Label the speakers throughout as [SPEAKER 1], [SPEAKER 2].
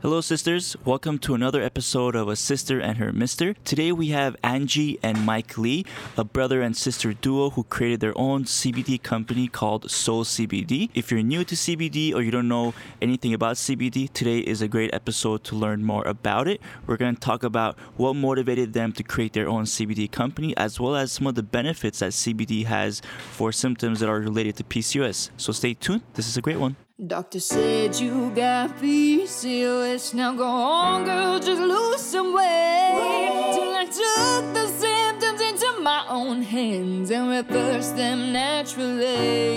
[SPEAKER 1] Hello, sisters. Welcome to another episode of A Cyster and Her Mister. Today we have Angie and Mike Lee, a brother and sister duo who created their own CBD company called Soul CBD. If you're new to CBD or you don't know anything about CBD, today is a great episode to learn more about it. We're going to talk about what motivated them to create their own CBD company, as well as some of the benefits that CBD has for symptoms that are related to PCOS. So stay tuned. This is a great one.
[SPEAKER 2] Doctor said you got PCOS. Now go on, girl, just lose some weight. Till I took the symptoms into my own hands and reversed them naturally.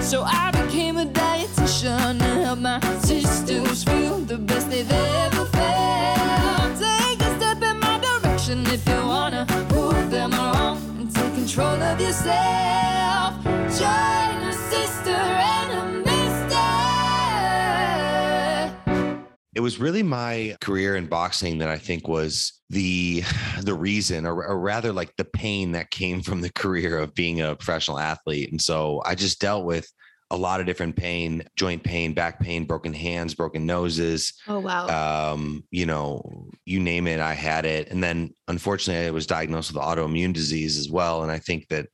[SPEAKER 2] So I became a dietitian to help my sisters feel the best they've ever felt. Take a step in my direction if you wanna prove them wrong and take control of yourself.
[SPEAKER 3] It was really my career in boxing that I think was the the reason or, or rather like the pain that came from the career of being a professional athlete. And so I just dealt with a lot of different pain joint pain back pain broken hands broken noses
[SPEAKER 4] Oh wow.
[SPEAKER 3] um you know you name it I had it. And then unfortunately I was diagnosed with autoimmune disease as well. And I think that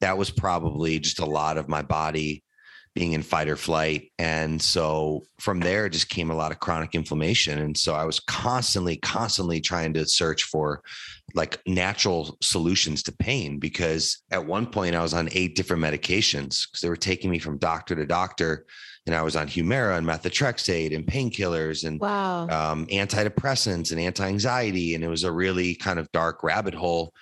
[SPEAKER 3] that was probably just a lot of my body being in fight or flight. And so from there just came a lot of chronic inflammation. And so I was constantly, constantly trying to search for like natural solutions to pain because at one point I was on eight different medications because they were taking me from doctor to doctor. And I was on Humira and methotrexate and painkillers and
[SPEAKER 4] wow.
[SPEAKER 3] um, antidepressants and anti-anxiety. And it was a really kind of dark rabbit hole.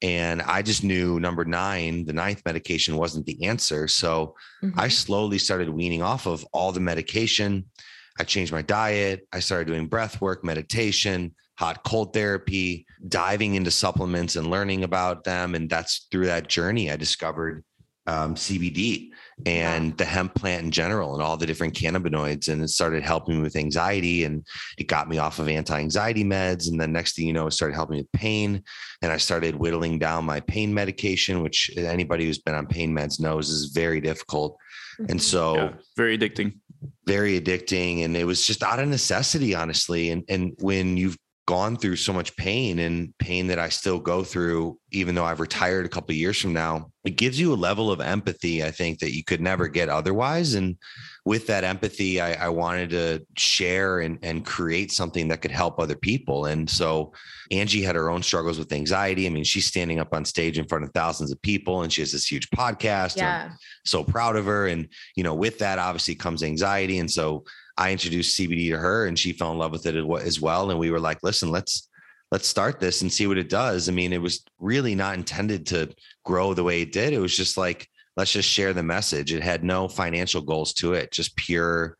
[SPEAKER 3] And I just knew number nine, the ninth medication wasn't the answer. So I
[SPEAKER 4] Mhm.
[SPEAKER 3] slowly started weaning off of all the medication. I changed my diet. I started doing breath work, meditation, hot cold therapy, diving into supplements and learning about them. And that's through that journey I discovered um, CBD and the hemp plant in general and all the different cannabinoids. And it started helping me with anxiety and it got me off of anti anxiety meds. And then next thing you know, it started helping me with pain. And I started whittling down my pain medication, which anybody who's been on pain meds knows is very difficult. And
[SPEAKER 4] Mhm.
[SPEAKER 3] so,
[SPEAKER 1] Yeah, very addicting.
[SPEAKER 3] very addicting and it was just out of necessity honestly and and when you've gone through so much pain and pain that I still go through even though I've retired a couple of years from now it gives you a level of empathy I think that you could never get otherwise and with that empathy I, I wanted to share and, and create something that could help other people and so Angie had her own struggles with anxiety I mean she's standing up on stage in front of thousands of people and she has this huge podcast
[SPEAKER 4] Yeah.
[SPEAKER 3] so proud of her. And, you know, with that obviously comes anxiety. And so I introduced CBD to her and she fell in love with it as well. And we were like, listen, let's, let's start this and see what it does. I mean, it was really not intended to grow the way it did. It was just like, let's just share the message. It had no financial goals to it, just pure,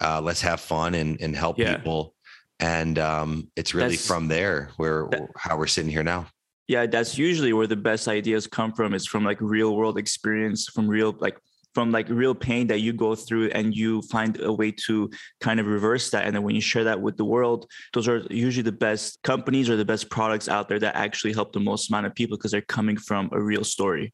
[SPEAKER 3] uh, let's have fun and, and help
[SPEAKER 1] Yeah.
[SPEAKER 3] people. And um, it's really
[SPEAKER 1] That's-
[SPEAKER 3] from there where
[SPEAKER 1] that-
[SPEAKER 3] how we're sitting here now.
[SPEAKER 1] yeah that's usually where the best ideas come from It's from like real world experience from real like from like real pain that you go through and you find a way to kind of reverse that and then when you share that with the world those are usually the best companies or the best products out there that actually help the most amount of people because they're coming from a real story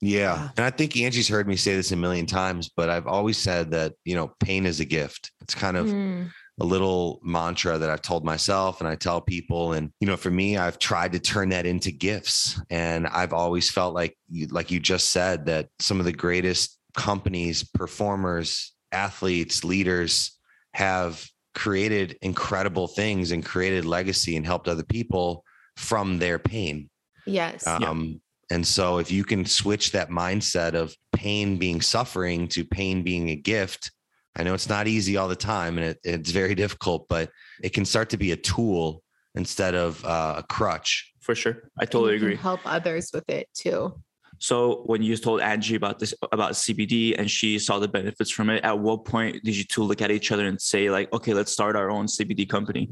[SPEAKER 3] Yeah.
[SPEAKER 4] Yeah.
[SPEAKER 3] And I think Angie's heard me say this a million times, but I've always said that, you know, pain is a gift. It's kind of
[SPEAKER 4] Mm.
[SPEAKER 3] a little mantra that I've told myself and I tell people. And, you know, for me, I've tried to turn that into gifts. And I've always felt like, you, like you just said, that some of the greatest companies, performers, athletes, leaders have created incredible things and created legacy and helped other people from their pain.
[SPEAKER 4] Yes.
[SPEAKER 3] Um, And so if you can switch that mindset of pain being suffering to pain being a gift, I know it's not easy all the time and it, it's very difficult, but it can start to be a tool instead of uh, a crutch.
[SPEAKER 1] for sure i totally agree
[SPEAKER 4] Help others with it too.
[SPEAKER 1] So when you told angie about this about cbd and she saw the benefits from it at what point did you two look at each other and say like okay let's start our own cbd company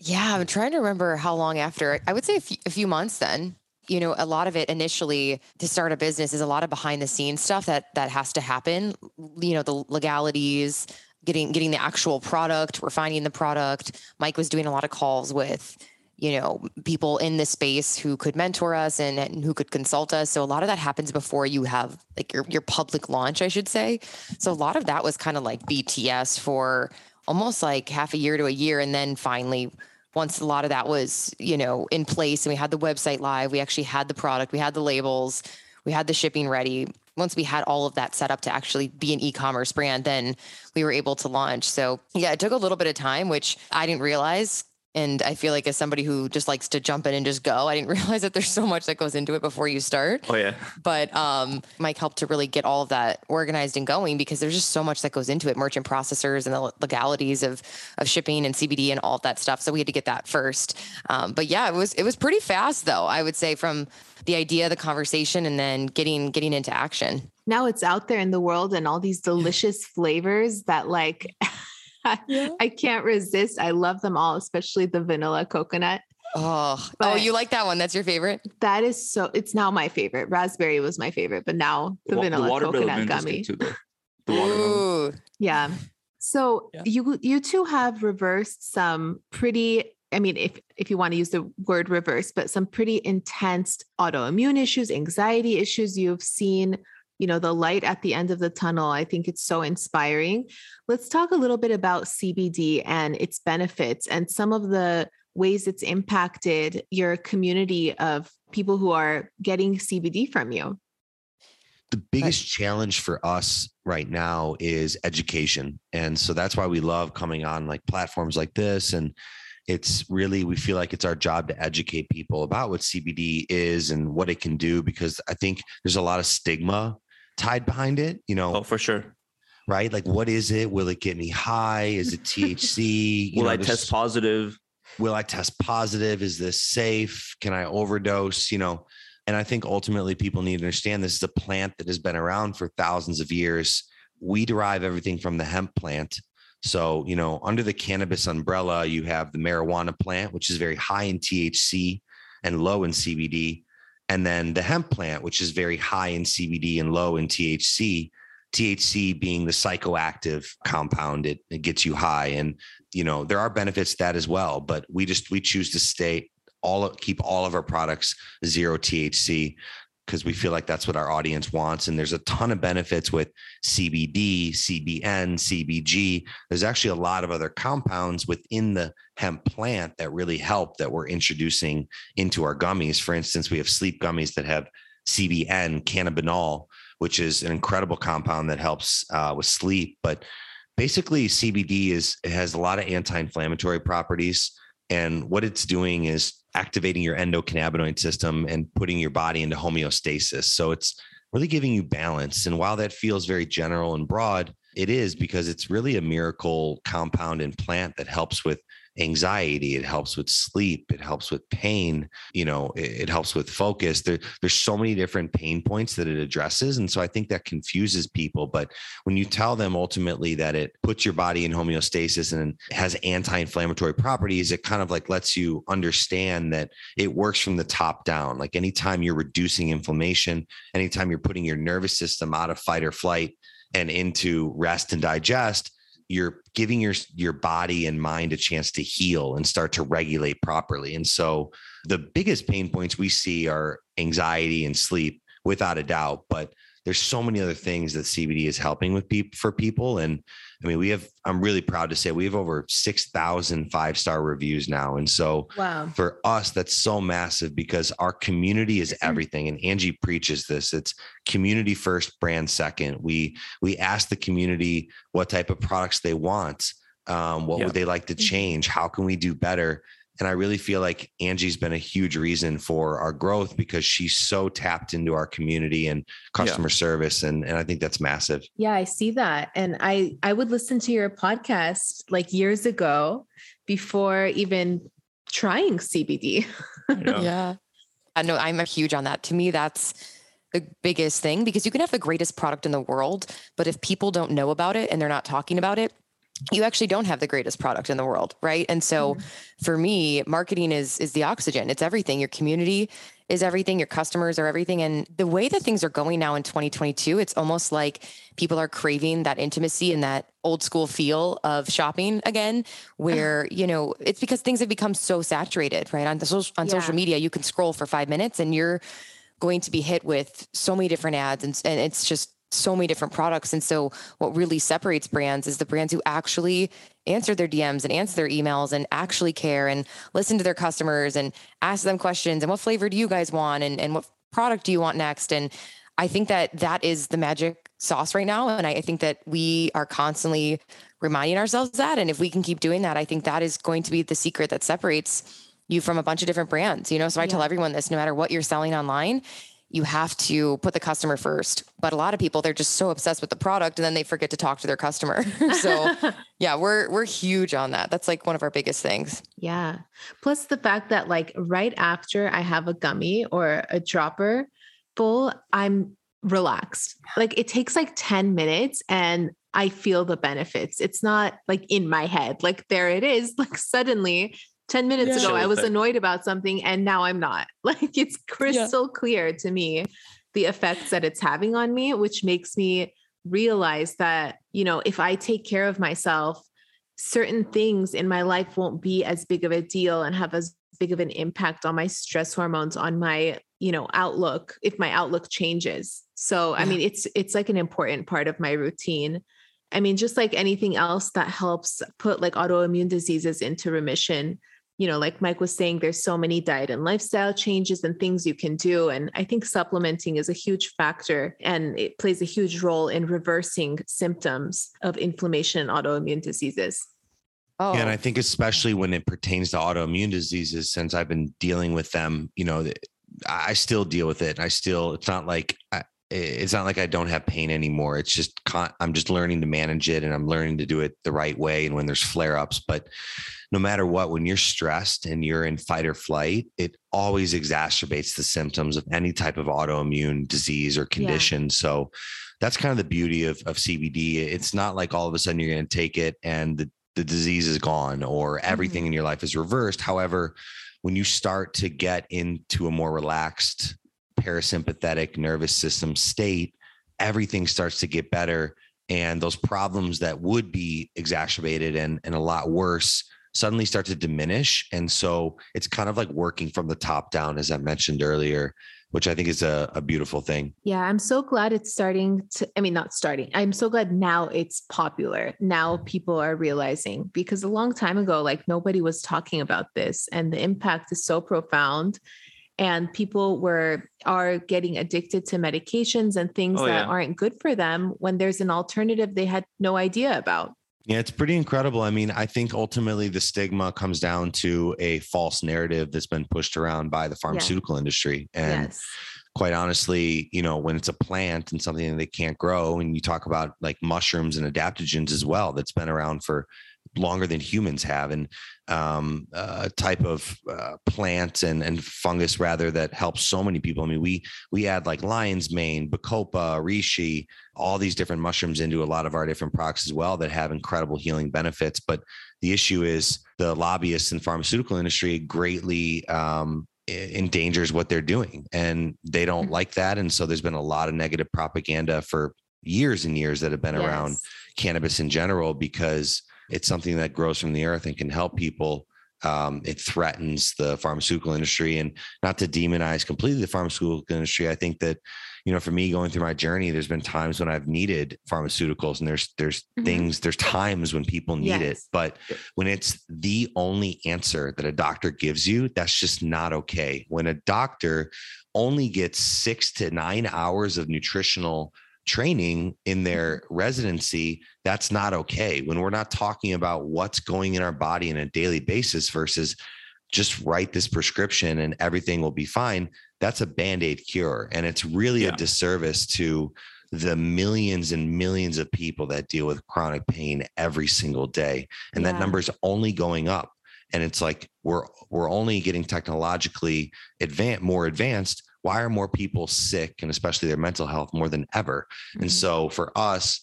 [SPEAKER 5] Yeah, I'm trying to remember how long after. I would say a few, a few months then. You know, a lot of it initially to start a business is a lot of behind the scenes stuff that that has to happen. You know, the legalities, getting getting the actual product, refining the product. Mike was doing a lot of calls with, you know, people in the space who could mentor us and, and who could consult us. So a lot of that happens before you have like your your public launch, I should say. So a lot of that was kind of like BTS for almost like half a year to a year. And then finally, once a lot of that was, you know, in place and we had the website live, we actually had the product, we had the labels, we had the shipping ready. Once we had all of that set up to actually be an e-commerce brand, then we were able to launch. So yeah, it took a little bit of time, which I didn't realize and I feel like as somebody who just likes to jump in and just go, I didn't realize that there's so much that goes into it before you start.
[SPEAKER 1] Oh yeah.
[SPEAKER 5] But um, Mike helped to really get all of that organized and going because there's just so much that goes into it, merchant processors and the legalities of of shipping and CBD and all of that stuff. So we had to get that first. Um, but yeah, it was it was pretty fast though. I would say from the idea, the conversation, and then getting getting into action.
[SPEAKER 4] Now it's out there in the world and all these delicious flavors that like yeah. I can't resist. I love them all, especially the vanilla coconut.
[SPEAKER 5] Oh, but oh, you like that one? That's your favorite?
[SPEAKER 4] That is so. It's now my favorite. Raspberry was my favorite, but now the, the vanilla the coconut gummy. Too, Ooh. Yeah. So yeah. you you two have reversed some pretty. I mean, if if you want to use the word reverse, but some pretty intense autoimmune issues, anxiety issues you've seen you know the light at the end of the tunnel i think it's so inspiring. Let's talk a little bit about cbd and its benefits and some of the ways it's impacted your community of people who are getting cbd from you.
[SPEAKER 3] The biggest challenge for us right now is education. And so that's why we love coming on like platforms like this. And it's really we feel like it's our job to educate people about what CBD is and what it can do because I think there's a lot of stigma tied behind it, you know.
[SPEAKER 1] Oh, for sure.
[SPEAKER 3] Right? Like, what is it? Will it get me high? Is it THC?
[SPEAKER 1] will know, I test positive?
[SPEAKER 3] Will I test positive? Is this safe? Can I overdose? You know, and I think ultimately people need to understand this is a plant that has been around for thousands of years. We derive everything from the hemp plant. So, you know, under the cannabis umbrella, you have the marijuana plant, which is very high in THC and low in CBD and then the hemp plant, which is very high in CBD and low in THC. THC being the psychoactive compound, it, it gets you high, and you know there are benefits that as well. But we just we choose to stay all keep all of our products zero THC because we feel like that's what our audience wants. And there's a ton of benefits with CBD, CBN, CBG. There's actually a lot of other compounds within the hemp plant that really help that we're introducing into our gummies. For instance, we have sleep gummies that have CBN, cannabinol, which is an incredible compound that helps uh, with sleep. But basically, CBD is has a lot of anti-inflammatory properties. And what it's doing is activating your endocannabinoid system and putting your body into homeostasis. So it's really giving you balance. And while that feels very general and broad, it is because it's really a miracle compound and plant that helps with anxiety it helps with sleep it helps with pain you know it, it, helps with focus there, there's so many different pain points that it addresses and so i think that confuses people but when you tell them ultimately that it puts your body in homeostasis and has anti-inflammatory properties it kind of like lets you understand that it works from the top down like anytime you're reducing inflammation anytime you're putting your nervous system out of fight or flight and into rest and digest you're giving your your body and mind a chance to heal and start to regulate properly. And so the biggest pain points we see are anxiety and sleep without a doubt but there's so many other things that CBD is helping with people for people. And I mean, we have, I'm really proud to say we have over 6,000 five star reviews now. And so wow. for us, that's so massive because our community is mm-hmm. everything. And Angie preaches this. It's community first, brand second. We, we ask the community what type of products they want. Um, what would they like to mm-hmm. change? How can we do better? And I really feel like Angie's been a huge reason for our growth because she's so tapped into our community and customer yeah. service. And, and I think that's massive.
[SPEAKER 4] Yeah, I see that. And I, I would listen to your podcast like years ago before even trying CBD.
[SPEAKER 5] yeah. yeah. I know I'm a huge on that. To me, that's the biggest thing because you can have the greatest product in the world, but if people don't know about it and they're not talking about it, you actually don't have the greatest product in the world right? And so mm-hmm. for me marketing is is the oxygen. It's everything. Your community is everything. Your customers are everything. And the way that things are going now in 2022 it's almost like people are craving that intimacy and that old school feel of shopping again where you know it's because things have become so saturated right? On the social on yeah. social media you can scroll for 5 minutes and you're going to be hit with so many different ads. And, and it's just so many different products. And so, what really separates brands is the brands who actually answer their DMs and answer their emails and actually care and listen to their customers and ask them questions and what flavor do you guys want and, and what product do you want next? And I think that that is the magic sauce right now. And I, I think that we are constantly reminding ourselves that. And if we can keep doing that, I think that is going to be the secret that separates you from a bunch of different brands. You know, so I yeah. tell everyone this no matter what you're selling online, you have to put the customer first. But a lot of people, they're just so obsessed with the product and then they forget to talk to their customer. so yeah, we're we're huge on that. That's like one of our biggest things.
[SPEAKER 4] Yeah. Plus the fact that like right after I have a gummy or a dropper full, I'm relaxed. Like it takes like 10 minutes and I feel the benefits. It's not like in my head. Like there it is. Like suddenly 10 minutes yeah, ago, I was annoyed about something and now I'm not. Like it's crystal yeah. clear to me the effects that it's having on me, which makes me realize that, you know, if I take care of myself, certain things in my life won't be as big of a deal and have as big of an impact on my stress hormones, on my, you know, outlook if my outlook changes. So, yeah. I mean, it's it's like an important part of my routine. I mean, just like anything else that helps put like autoimmune diseases into remission, you know, like Mike was saying, there's so many diet and lifestyle changes and things you can do. And I think supplementing is a huge factor and it plays a huge role in reversing symptoms of inflammation and autoimmune diseases.
[SPEAKER 3] Oh. Yeah, and I think especially when it pertains to autoimmune diseases, since I've been dealing with them, you know, I still deal with it. I still, it's not like I, it's not like I don't have pain anymore. It's just I'm just learning to manage it and I'm learning to do it the right way. And when there's flare ups, but no matter what, when you're stressed and you're in fight or flight, it always exacerbates the symptoms of any type of autoimmune disease or condition. Yeah. So that's kind of the beauty of, of CBD. It's not like all of a sudden you're going to take it and the, the disease is gone or everything mm-hmm. in your life is reversed. However, when you start to get into a more relaxed parasympathetic nervous system state, everything starts to get better. And those problems that would be exacerbated and, and a lot worse suddenly start to diminish. And so it's kind of like working from the top down, as I mentioned earlier, which I think is a, a beautiful thing.
[SPEAKER 4] Yeah, I'm so glad it's starting to, I mean, not starting. I'm so glad now it's popular. Now people are realizing because a long time ago, like nobody was talking about this and the impact is so profound and people were are getting addicted to medications and things oh, that yeah. aren't good for them when there's an alternative they had no idea about
[SPEAKER 3] yeah it's pretty incredible i mean i think ultimately the stigma comes down to a false narrative that's been pushed around by the pharmaceutical yeah. industry and yes. quite honestly you know when it's a plant and something that they can't grow and you talk about like mushrooms and adaptogens as well that's been around for longer than humans have and um, a type of uh, plant and, and fungus rather that helps so many people. I mean, we we add like lion's mane, bacopa, reishi, all these different mushrooms into a lot of our different products as well that have incredible healing benefits. But the issue is the lobbyists and pharmaceutical industry greatly um, endangers what they're doing, and they don't mm-hmm. like that. And so there's been a lot of negative propaganda for years and years that have been yes. around cannabis in general because it's something that grows from the earth and can help people um, it threatens the pharmaceutical industry and not to demonize completely the pharmaceutical industry i think that you know for me going through my journey there's been times when i've needed pharmaceuticals and there's there's mm-hmm. things there's times when people need yes. it but when it's the only answer that a doctor gives you that's just not okay when a doctor only gets six to nine hours of nutritional training in their mm-hmm. residency, that's not okay. When we're not talking about what's going in our body on a daily basis versus just write this prescription and everything will be fine, that's a band aid cure. And it's really yeah. a disservice to the millions and millions of people that deal with chronic pain every single day. And yeah. that number is only going up. And it's like we're we're only getting technologically advanced more advanced why are more people sick and especially their mental health more than ever. Mm-hmm. and so for us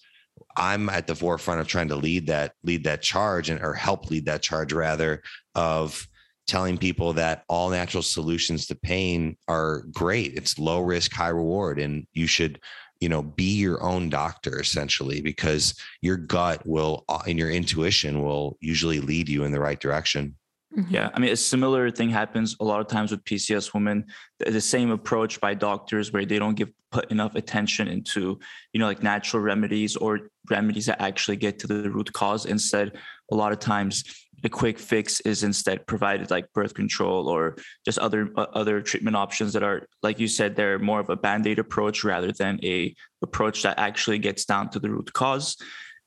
[SPEAKER 3] i'm at the forefront of trying to lead that lead that charge and or help lead that charge rather of telling people that all natural solutions to pain are great. It's low risk high reward and you should you know be your own doctor essentially because your gut will uh, and your intuition will usually lead you in the right direction
[SPEAKER 1] Mm-hmm. Yeah, I mean, a similar thing happens a lot of times with PCOS women. The same approach by doctors where they don't give put enough attention into, you know, like natural remedies or remedies that actually get to the root cause. Instead, a lot of times the quick fix is instead provided like birth control or just other uh, other treatment options that are, like you said, they're more of a band-aid approach rather than a approach that actually gets down to the root cause.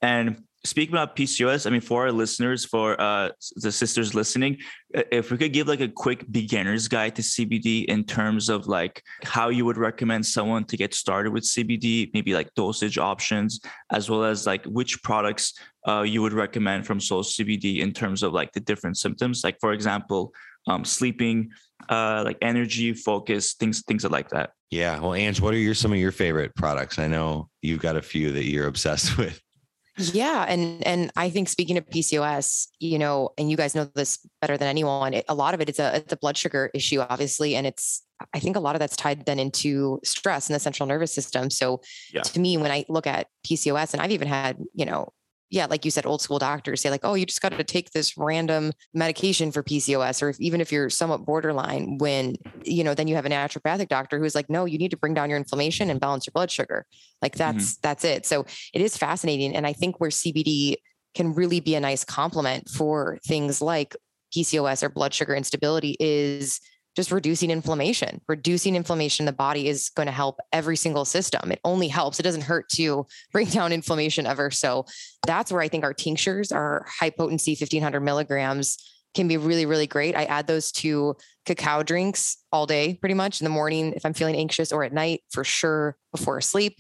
[SPEAKER 1] And speaking about PCOS, I mean, for our listeners, for uh, the sisters listening, if we could give like a quick beginner's guide to CBD in terms of like how you would recommend someone to get started with CBD, maybe like dosage options, as well as like which products uh, you would recommend from Soul CBD in terms of like the different symptoms, like for example, um, sleeping, uh, like energy, focus, things, things like that.
[SPEAKER 3] Yeah. Well, Ange, what are your some of your favorite products? I know you've got a few that you're obsessed with.
[SPEAKER 5] Yeah, and and I think speaking of PCOS, you know, and you guys know this better than anyone. It, a lot of it is a it's a blood sugar issue, obviously, and it's I think a lot of that's tied then into stress in the central nervous system. So yeah. to me, when I look at PCOS, and I've even had you know yeah, like you said, old school doctors say like, oh, you just got to take this random medication for PCOS, or if, even if you're somewhat borderline, when you know, then you have a naturopathic doctor who's like, no, you need to bring down your inflammation and balance your blood sugar. Like that's mm-hmm. that's it. So it is fascinating, and I think where CBD can really be a nice complement for things like PCOS or blood sugar instability is just reducing inflammation. Reducing inflammation in the body is going to help every single system. It only helps. It doesn't hurt to bring down inflammation ever. So that's where I think our tinctures, our high potency 1500 milligrams, can be really, really great. I add those to cacao drinks all day, pretty much in the morning if I'm feeling anxious, or at night for sure before sleep.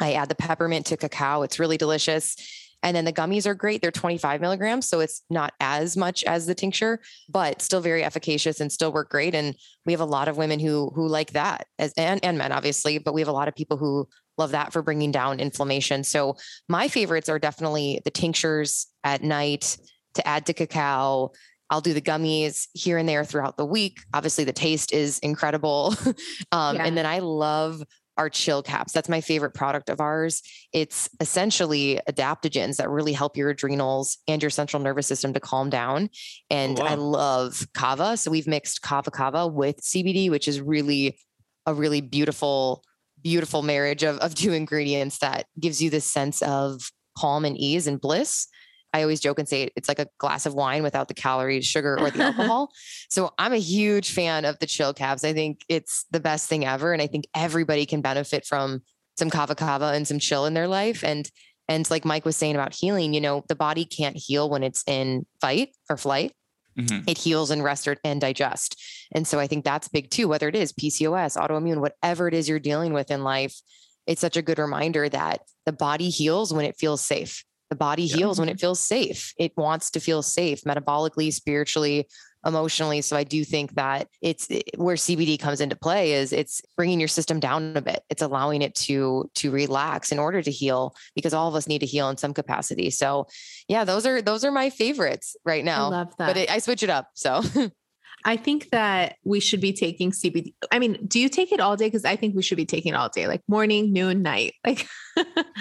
[SPEAKER 5] I add the peppermint to cacao. It's really delicious. And then the gummies are great. They're 25 milligrams. So it's not as much as the tincture, but still very efficacious and still work great. And we have a lot of women who who like that as and, and men, obviously, but we have a lot of people who love that for bringing down inflammation. So my favorites are definitely the tinctures at night to add to cacao. I'll do the gummies here and there throughout the week. Obviously, the taste is incredible. um, yeah. And then I love our chill caps. That's my favorite product of ours. It's essentially adaptogens that really help your adrenals and your central nervous system to calm down. Oh, and oh, wow. I love kava. So we've mixed kava kava with CBD, which is really a really beautiful, beautiful marriage of, of two ingredients that gives you this sense of calm and ease and bliss. I always joke and say it's like a glass of wine without the calories, sugar, or the alcohol. so I'm a huge fan of the chill caps. I think it's the best thing ever. And I think everybody can benefit from some kava kava and some chill in their life. And and like Mike was saying about healing, you know, the body can't heal when it's in fight or flight. Mm-hmm. It heals and rest and digest. And so I think that's big too, whether it is PCOS, autoimmune, whatever it is you're dealing with in life. It's such a good reminder that the body heals when it feels safe the body yeah. heals when it feels safe. It wants to feel safe metabolically, spiritually, emotionally. So I do think that it's eh, where CBD comes into play is it's bringing your system down a bit. It's allowing it to to relax in order to heal because all of us need to heal in some capacity. So yeah, those are those are my favorites right now. I love that. But it, I switch it up. So
[SPEAKER 4] I think that we should be taking CBD. I mean, do you take it all day? Because I think we should be taking it all day, like morning, noon, night. Like,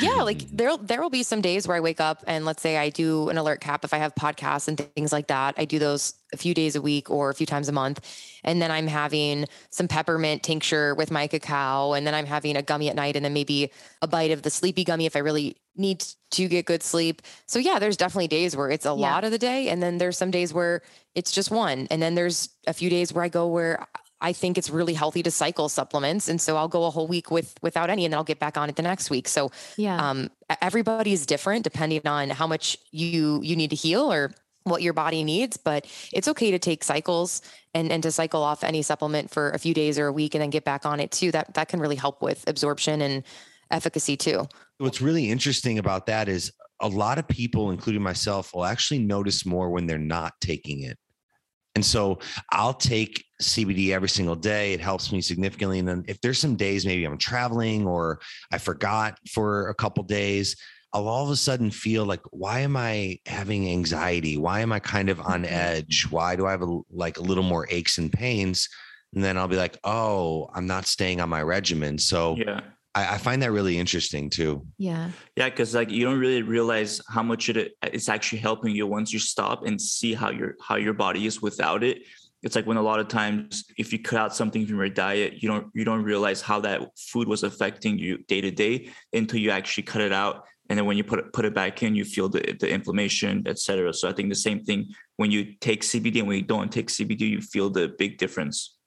[SPEAKER 5] yeah, like there there will be some days where I wake up and let's say I do an alert cap if I have podcasts and things like that. I do those a few days a week or a few times a month, and then I'm having some peppermint tincture with my cacao, and then I'm having a gummy at night, and then maybe a bite of the sleepy gummy if I really need to get good sleep. So yeah, there's definitely days where it's a yeah. lot of the day and then there's some days where it's just one. And then there's a few days where I go where I think it's really healthy to cycle supplements and so I'll go a whole week with without any and then I'll get back on it the next week. So yeah. Um everybody is different depending on how much you you need to heal or what your body needs, but it's okay to take cycles and, and to cycle off any supplement for a few days or a week and then get back on it too. That that can really help with absorption and efficacy too.
[SPEAKER 3] What's really interesting about that is a lot of people, including myself, will actually notice more when they're not taking it. And so I'll take CBD every single day. It helps me significantly. And then if there's some days maybe I'm traveling or I forgot for a couple days, I'll all of a sudden feel like, why am I having anxiety? Why am I kind of on mm-hmm. edge? Why do I have a, like a little more aches and pains? And then I'll be like, oh, I'm not staying on my regimen. So yeah I, I find that really interesting too.
[SPEAKER 4] Yeah.
[SPEAKER 1] Yeah, because like you don't really realize how much it it's actually helping you once you stop and see how your how your body is without it. It's like when a lot of times if you cut out something from your diet, you don't you don't realize how that food was affecting you day to day until you actually cut it out. And then when you put it put it back in, you feel the, the inflammation, etc. So I think the same thing when you take CBD and when you don't take CBD, you feel the big difference.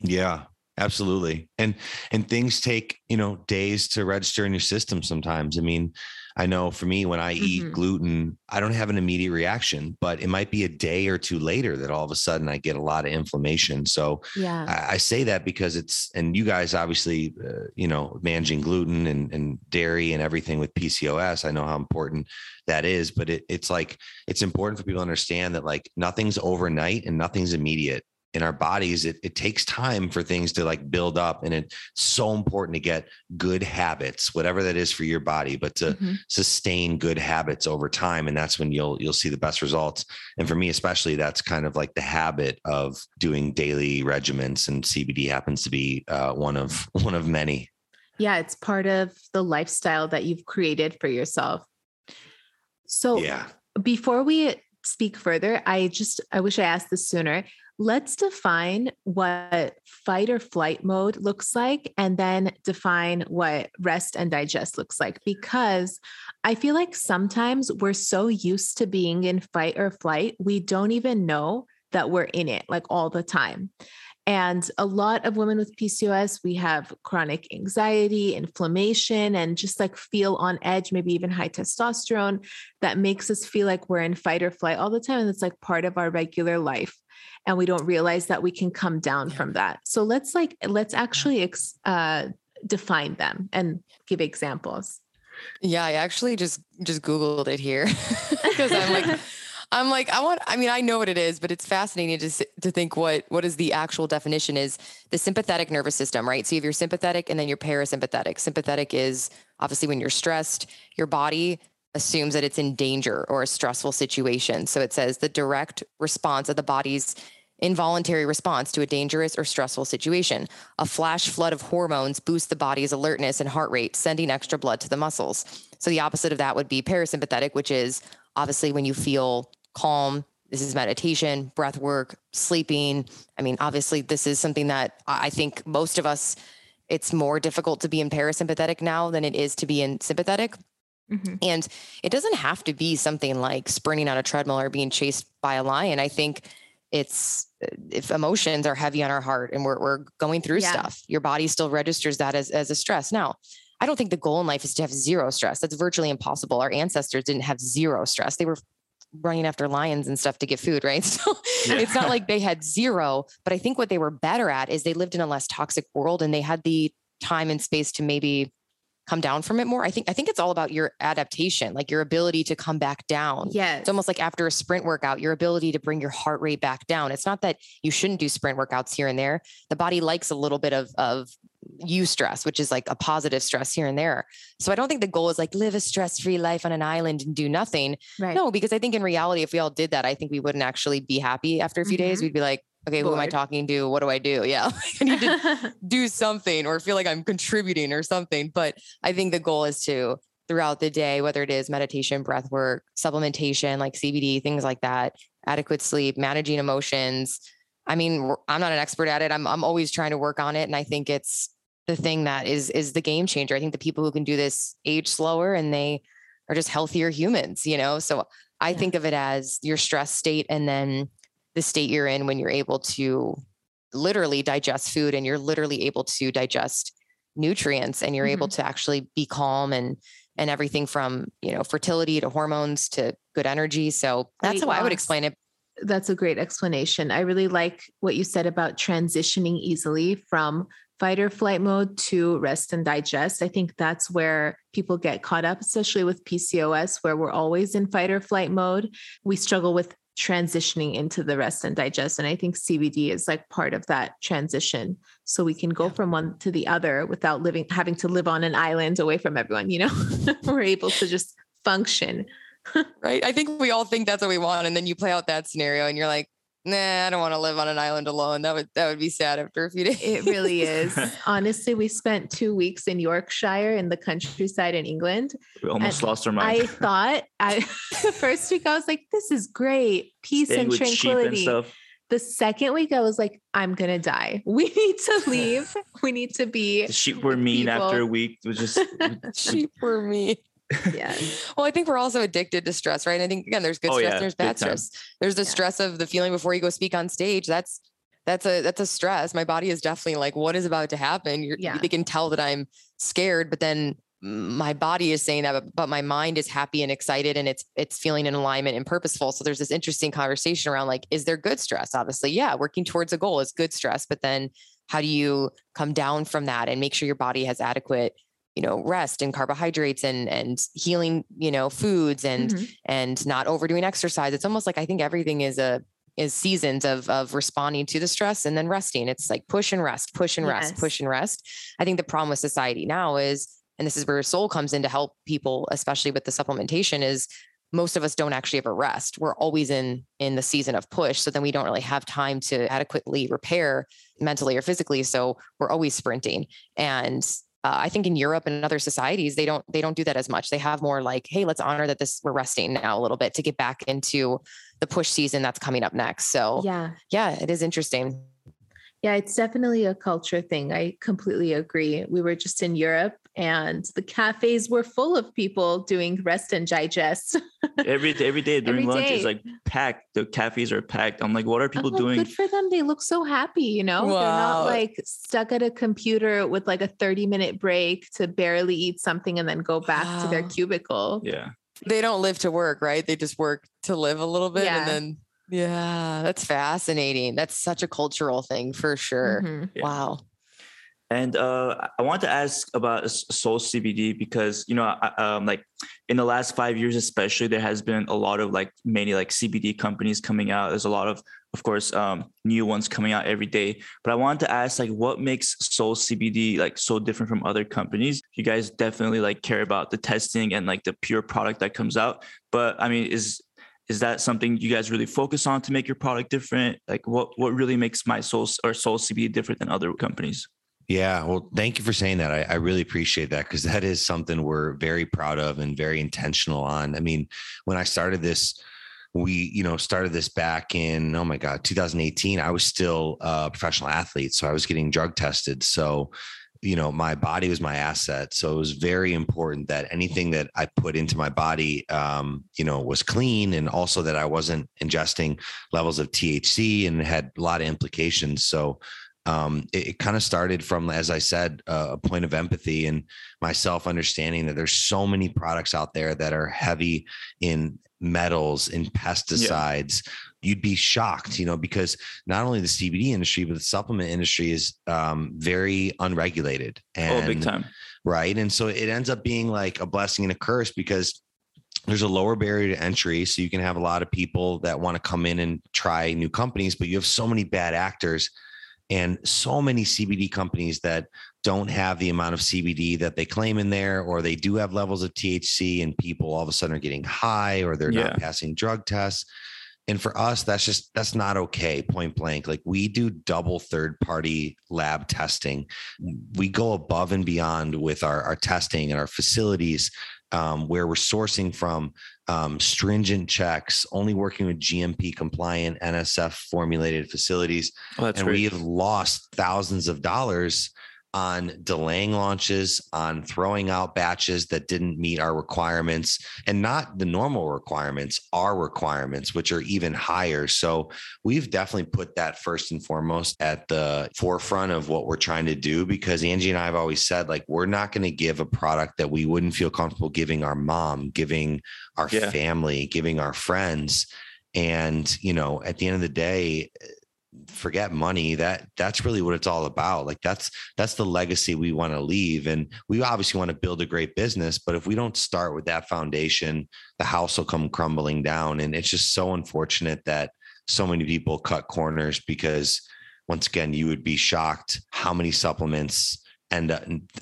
[SPEAKER 3] Yeah, absolutely. And and things take you know days to register in your system sometimes. I mean i know for me when i mm-hmm. eat gluten i don't have an immediate reaction but it might be a day or two later that all of a sudden i get a lot of inflammation. So
[SPEAKER 4] yeah.
[SPEAKER 3] I, I say that because it's and you guys obviously uh, you know managing gluten and, and dairy and everything with pcos i know how important that is but it, it's like it's important for people to understand that like nothing's overnight and nothing's immediate in our bodies it, it takes time for things to like build up and it's so important to get good habits whatever that is for your body but to mm-hmm. sustain good habits over time and that's when you'll you'll see the best results. And for me especially that's kind of like the habit of doing daily regimens and cbd happens to be uh, one of one of many.
[SPEAKER 4] Yeah it's part of the lifestyle that you've created for yourself. So
[SPEAKER 3] yeah.
[SPEAKER 4] before we speak further i just i wish i asked this sooner let's define what fight or flight mode looks like and then define what rest and digest looks like because I feel like sometimes we're so used to being in fight or flight, we don't even know that we're in it like all the time. And a lot of women with PCOS, we have chronic anxiety, inflammation, and just like feel on edge, maybe even high testosterone that makes us feel like we're in fight or flight all the time. And it's like part of our regular life and we don't realize that we can come down yeah. from that. So let's like let's actually ex, uh, define them and give examples.
[SPEAKER 5] Yeah, I actually just just googled it here because I'm like I'm like I want I mean I know what it is, but it's fascinating to to think what what is the actual definition is the sympathetic nervous system, right? So if you have your sympathetic and then your parasympathetic. Sympathetic is obviously when you're stressed, your body assumes that it's in danger or a stressful situation. So it says the direct response of the body's involuntary response to a dangerous or stressful situation. A flash flood of hormones boosts the body's alertness and heart rate, sending extra blood to the muscles. So the opposite of that would be parasympathetic, which is obviously when you feel calm. This is meditation, breath work, sleeping. I mean, obviously, this is something that I think most of us, it's more difficult to be in parasympathetic now than it is to be in sympathetic. Mm-hmm. And it doesn't have to be something like sprinting on a treadmill or being chased by a lion. I think it's uh, if emotions are heavy on our heart and we're, we're going through yeah. stuff, your body still registers that as, as a stress. Now, I don't think the goal in life is to have zero stress. That's virtually impossible. Our ancestors didn't have zero stress. They were running after lions and stuff to get food, right? So yeah. it's not like they had zero, but I think what they were better at is they lived in a less toxic world and they had the time and space to maybe come down from it more. I think I think it's all about your adaptation, like your ability to come back down.
[SPEAKER 4] Yeah.
[SPEAKER 5] It's almost like after a sprint workout, your ability to bring your heart rate back down. It's not that you shouldn't do sprint workouts here and there. The body likes a little bit of of stress which is like a positive stress here and there. So I don't think the goal is like live a stress-free life on an island and do nothing. Right. No, because I think in reality, if we all did that, I think we wouldn't actually be happy after a few mm-hmm. days. We'd be like, okay, who am I talking to? What do I do? Yeah, I need to do something or feel like I'm contributing or something. But I think the goal is to throughout the day, whether it is meditation, breath work, supplementation like CBD, things like that, adequate sleep, managing emotions. I mean, I'm not an expert at it. I'm I'm always trying to work on it, and I think it's the thing that is is the game changer. I think the people who can do this age slower and they are just healthier humans, you know. So I yeah. think of it as your stress state and then the state you're in when you're able to literally digest food and you're literally able to digest nutrients and you're mm-hmm. able to actually be calm and and everything from you know fertility to hormones to good energy. So that's how i would explain it.
[SPEAKER 4] That's a great explanation. I really like what you said about transitioning easily from fight or flight mode to rest and digest. I think that's where people get caught up especially with pcos where we're always in fight or flight mode. We struggle with transitioning into the rest and digest. And I think CBD is like part of that transition. So we can go yeah. from one to the other without living, having to live on an island away from everyone, you know, we're able to just function.
[SPEAKER 5] right. I think we all think that's what we want. And then you play out that scenario and you're like, nah, I don't want to live on an island alone. That would that would be sad after a few days.
[SPEAKER 4] It really is. Honestly, we spent two weeks in Yorkshire in the countryside in England.
[SPEAKER 1] We almost lost our mind.
[SPEAKER 4] I thought I the first week I was like, this is great. Peace Staying and tranquility. And the second week I was like, I'm gonna die. We need to leave. we need to be
[SPEAKER 1] the sheep were mean people. after a week. It was just
[SPEAKER 5] sheep were mean yeah. well, I think we're also addicted to stress, right? I think again, there's good oh, stress, yeah, there's bad stress. There's the yeah. stress of the feeling before you go speak on stage. That's that's a that's a stress. My body is definitely like, what is about to happen? You're, yeah. They can tell that I'm scared, but then my body is saying that, but, but my mind is happy and excited, and it's it's feeling in alignment and purposeful. So there's this interesting conversation around like, is there good stress? Obviously, yeah, working towards a goal is good stress, but then how do you come down from that and make sure your body has adequate you know rest and carbohydrates and and healing you know foods and mm-hmm. and not overdoing exercise. It's almost like i think everything is a is seasons of of responding to the stress and then resting. It's like push and rest push and rest yes. push and rest. I think the problem with society now is and this is where soul comes in to help people especially with the supplementation is most of us don't actually ever rest. We're always in in the season of push so then we don't really have time to adequately repair mentally or physically so we're always sprinting. And uh, I think in Europe and other societies, they don't they don't do that as much. They have more like, hey, let's honor that this we're resting now a little bit to get back into the push season that's coming up next. So
[SPEAKER 4] yeah,
[SPEAKER 5] yeah, it is interesting.
[SPEAKER 4] Yeah, it's definitely a culture thing. I completely agree. We were just in Europe and the cafes were full of people doing rest and digest.
[SPEAKER 1] every every day during every lunch day. is like packed. The cafes are packed. I'm like, what are people doing?
[SPEAKER 4] Good for them. They look so happy, you know? Wow. They're not like stuck at a computer with like a 30 minute break to barely eat something and then go back wow. to their cubicle.
[SPEAKER 1] Yeah.
[SPEAKER 5] They don't live to work, right? They just work to live a little bit yeah. and then yeah, that's fascinating. That's such a cultural thing for sure. Mm-hmm. Yeah. Wow.
[SPEAKER 1] And uh, I want to ask about Soul CBD because you know, I, um, like in the last five years, especially, there has been a lot of like many like CBD companies coming out. There's a lot of, of course, um, new ones coming out every day. But I wanted to ask, like, what makes Soul CBD like so different from other companies? You guys definitely like care about the testing and like the pure product that comes out. But I mean, is is that something you guys really focus on to make your product different? Like, what what really makes my Soul or Soul CBD different than other companies?
[SPEAKER 3] Yeah, well, thank you for saying that. I, I really appreciate that because that is something we're very proud of and very intentional on. I mean, when I started this, we, you know, started this back in, oh my God, 2018. I was still a professional athlete. So I was getting drug tested. So, you know, my body was my asset. So it was very important that anything that I put into my body, um, you know, was clean and also that I wasn't ingesting levels of THC and had a lot of implications. So um, it, it kind of started from, as I said, uh, a point of empathy and myself understanding that there's so many products out there that are heavy in metals in pesticides. Yeah. You'd be shocked, you know, because not only the CBD industry, but the supplement industry is um, very unregulated.
[SPEAKER 1] And, oh, big time.
[SPEAKER 3] Right. And so it ends up being like a blessing and a curse because there's a lower barrier to entry so you can have a lot of people that want to come in and try new companies but you have so many bad actors and so many CBD companies that don't have the amount of CBD that they claim in there, or they do have levels of THC, and people all of a sudden are getting high, or they're yeah. not passing drug tests. And for us, that's just that's not okay, point blank. Like we do double third party lab testing. We go above and beyond with our, our testing and our facilities um, where we're sourcing from um, stringent checks, only working with GMP compliant NSF formulated facilities. Oh, and great. we have lost thousands of dollars on delaying launches, on throwing out batches that didn't meet our requirements and not the normal requirements, our requirements, which are even higher. So we've definitely put that first and foremost at the forefront of what we're trying to do because Angie and I have always said, like, we're not going to give a product that we wouldn't feel comfortable giving our mom, giving our yeah. family, giving our friends. And, you know, at the end of the day, forget money that that's really what it's all about like that's that's the legacy we want to leave and we obviously want to build a great business but if we don't start with that foundation the house will come crumbling down and it's just so unfortunate that so many people cut corners because once again you would be shocked how many supplements and uh,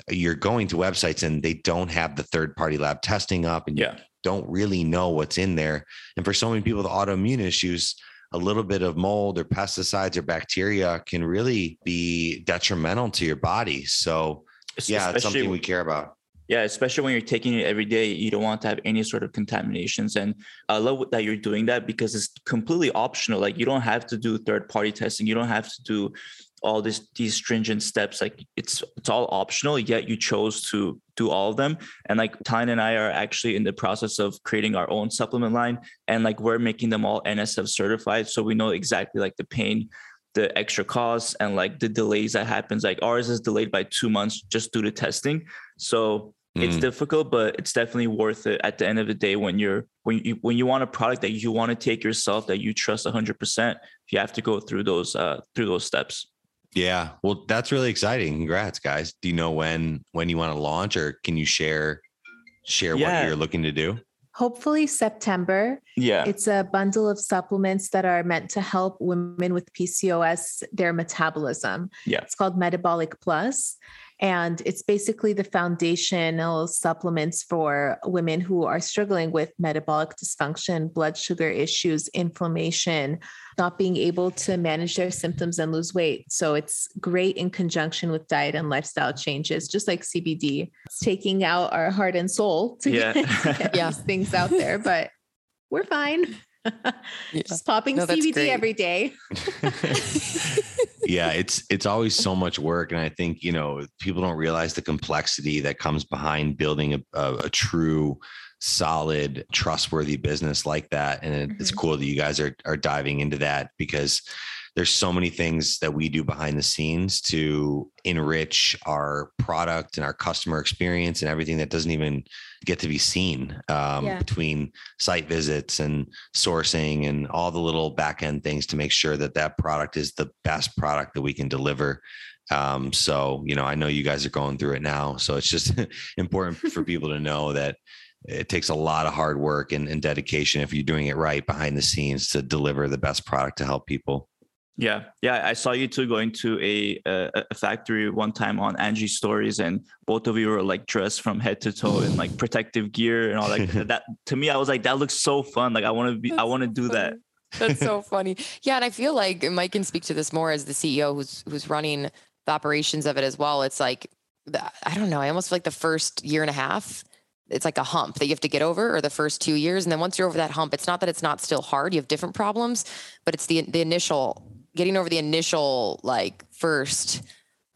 [SPEAKER 3] you're going to websites and they don't have the third party lab testing up and
[SPEAKER 1] yeah.
[SPEAKER 3] don't really know what's in there and for so many people with autoimmune issues a little bit of mold or pesticides or bacteria can really be detrimental to your body. So, yeah, it's something we care about.
[SPEAKER 1] Yeah, especially when you're taking it every day, you don't want to have any sort of contaminations. And I love that you're doing that because it's completely optional. Like you don't have to do third party testing. You don't have to do all this these stringent steps like it's it's all optional yet you chose to do all of them. And like Tyne and I are actually in the process of creating our own supplement line and like we're making them all NSF certified so we know exactly like the pain the extra costs and like the delays that happens. Like ours is delayed by 2 months just due to testing. So mm. it's difficult but it's definitely worth it at the end of the day when you're when you when you want a product that you want to take yourself that you trust 100% you have to go through those uh through those steps
[SPEAKER 3] yeah. Well, that's really exciting. Congrats, guys. Do you know when when you want to launch or can you share share yeah. what you're looking to do?
[SPEAKER 4] Hopefully September.
[SPEAKER 1] Yeah.
[SPEAKER 4] It's a bundle of supplements that are meant to help women with PCOS their metabolism.
[SPEAKER 1] Yeah.
[SPEAKER 4] It's called Metabolic Plus. And it's basically the foundational supplements for women who are struggling with metabolic dysfunction, blood sugar issues, inflammation, not being able to manage their symptoms and lose weight. So it's great in conjunction with diet and lifestyle changes, just like CBD. It's taking out our heart and soul to yeah. get, get yeah. these things out there, but we're fine. Yeah. Just popping no, CBD every day.
[SPEAKER 3] yeah, it's it's always so much work, and I think you know people don't realize the complexity that comes behind building a, a, a true solid trustworthy business like that and it, mm-hmm. it's cool that you guys are are diving into that because there's so many things that we do behind the scenes to enrich our product and our customer experience and everything that doesn't even get to be seen um, yeah. between site visits and sourcing and all the little back end things to make sure that that product is the best product that we can deliver um, so you know i know you guys are going through it now so it's just important for people to know that it takes a lot of hard work and, and dedication if you're doing it right behind the scenes to deliver the best product to help people
[SPEAKER 1] yeah, yeah, I saw you two going to a, a, a factory one time on Angie stories, and both of you were like dressed from head to toe in like protective gear and all that. that to me, I was like, that looks so fun. Like I want to be, That's I want to do funny. that.
[SPEAKER 5] That's so funny. Yeah, and I feel like Mike can speak to this more as the CEO who's who's running the operations of it as well. It's like I don't know. I almost feel like the first year and a half it's like a hump that you have to get over or the first two years and then once you're over that hump it's not that it's not still hard you have different problems but it's the the initial getting over the initial like first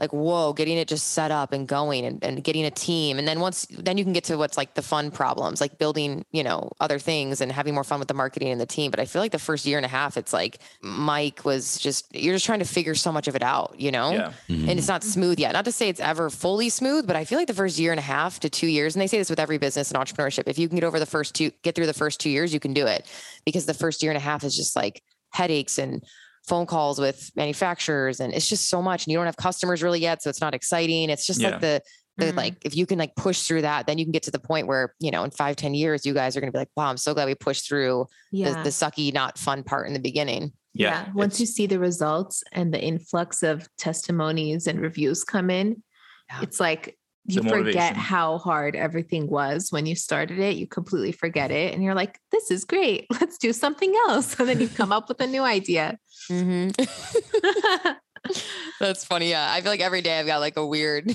[SPEAKER 5] like whoa getting it just set up and going and, and getting a team. And then once then you can get to what's like the fun problems like building you know other things and having more fun with the marketing and the team. But i feel like the first year and a half it's like mike was just you're just trying to figure so much of it out you know?
[SPEAKER 1] Yeah.
[SPEAKER 5] mm-hmm. and it's not smooth yet. Not to say it's ever fully smooth but i feel like the first year and a half to two years and they say this with every business and entrepreneurship if you can get over the first two get through the first two years you can do it. Because the first year and a half is just like headaches and phone calls with manufacturers and it's just so much and you don't have customers really yet so it's not exciting it's just yeah. like the the mm-hmm. like if you can like push through that then you can get to the point where you know in five ten years you guys are going to be like wow i'm so glad we pushed through yeah. the, the sucky not fun part in the beginning
[SPEAKER 4] yeah, yeah. once you see the results and the influx of testimonies and reviews come in yeah. it's like you forget how hard everything was when you started it. You completely forget it. And you're like, this is great. Let's do something else. And then you come up with a new idea.
[SPEAKER 5] Mm-hmm. That's funny. Yeah. I feel like every day I've got like a weird,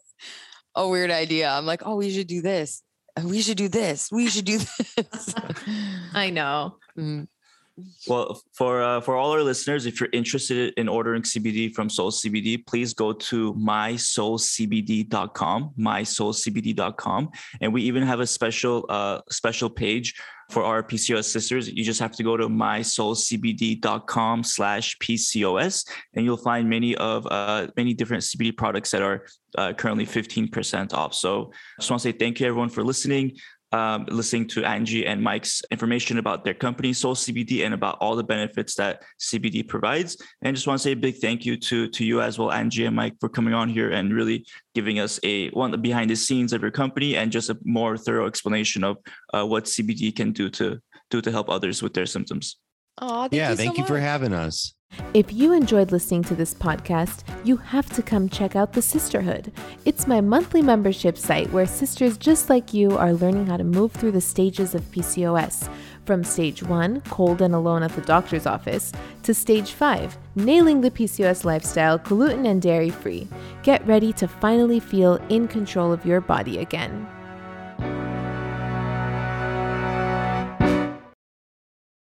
[SPEAKER 5] a weird idea. I'm like, oh, we should do this. We should do this. We should do this.
[SPEAKER 4] I know.
[SPEAKER 5] Mm-hmm.
[SPEAKER 1] Well, for uh, for all our listeners, if you're interested in ordering CBD from Soul CBD, please go to mysoulcbd.com, mysoulcbd.com, and we even have a special uh, special page for our PCOS sisters. You just have to go to mysoulcbd.com slash PCOS, and you'll find many of uh, many different CBD products that are uh, currently 15% off. So I just want to say thank you everyone for listening um, listening to Angie and Mike's information about their company, Soul CBD, and about all the benefits that CBD provides. And just want to say a big thank you to to you as well, Angie and Mike, for coming on here and really giving us a one behind the scenes of your company and just a more thorough explanation of uh, what CBD can do to do to help others with their symptoms.
[SPEAKER 5] Oh,
[SPEAKER 3] yeah,
[SPEAKER 5] you
[SPEAKER 3] thank
[SPEAKER 5] so
[SPEAKER 3] you for having us.
[SPEAKER 4] If you enjoyed listening to this podcast, you have to come check out The Cysterhood. It's my monthly membership site where sisters just like you are learning how to move through the stages of PCOS from stage 1, cold and alone at the doctor's office, to stage 5, nailing the PCOS lifestyle, gluten and dairy free. Get ready to finally feel in control of your body again.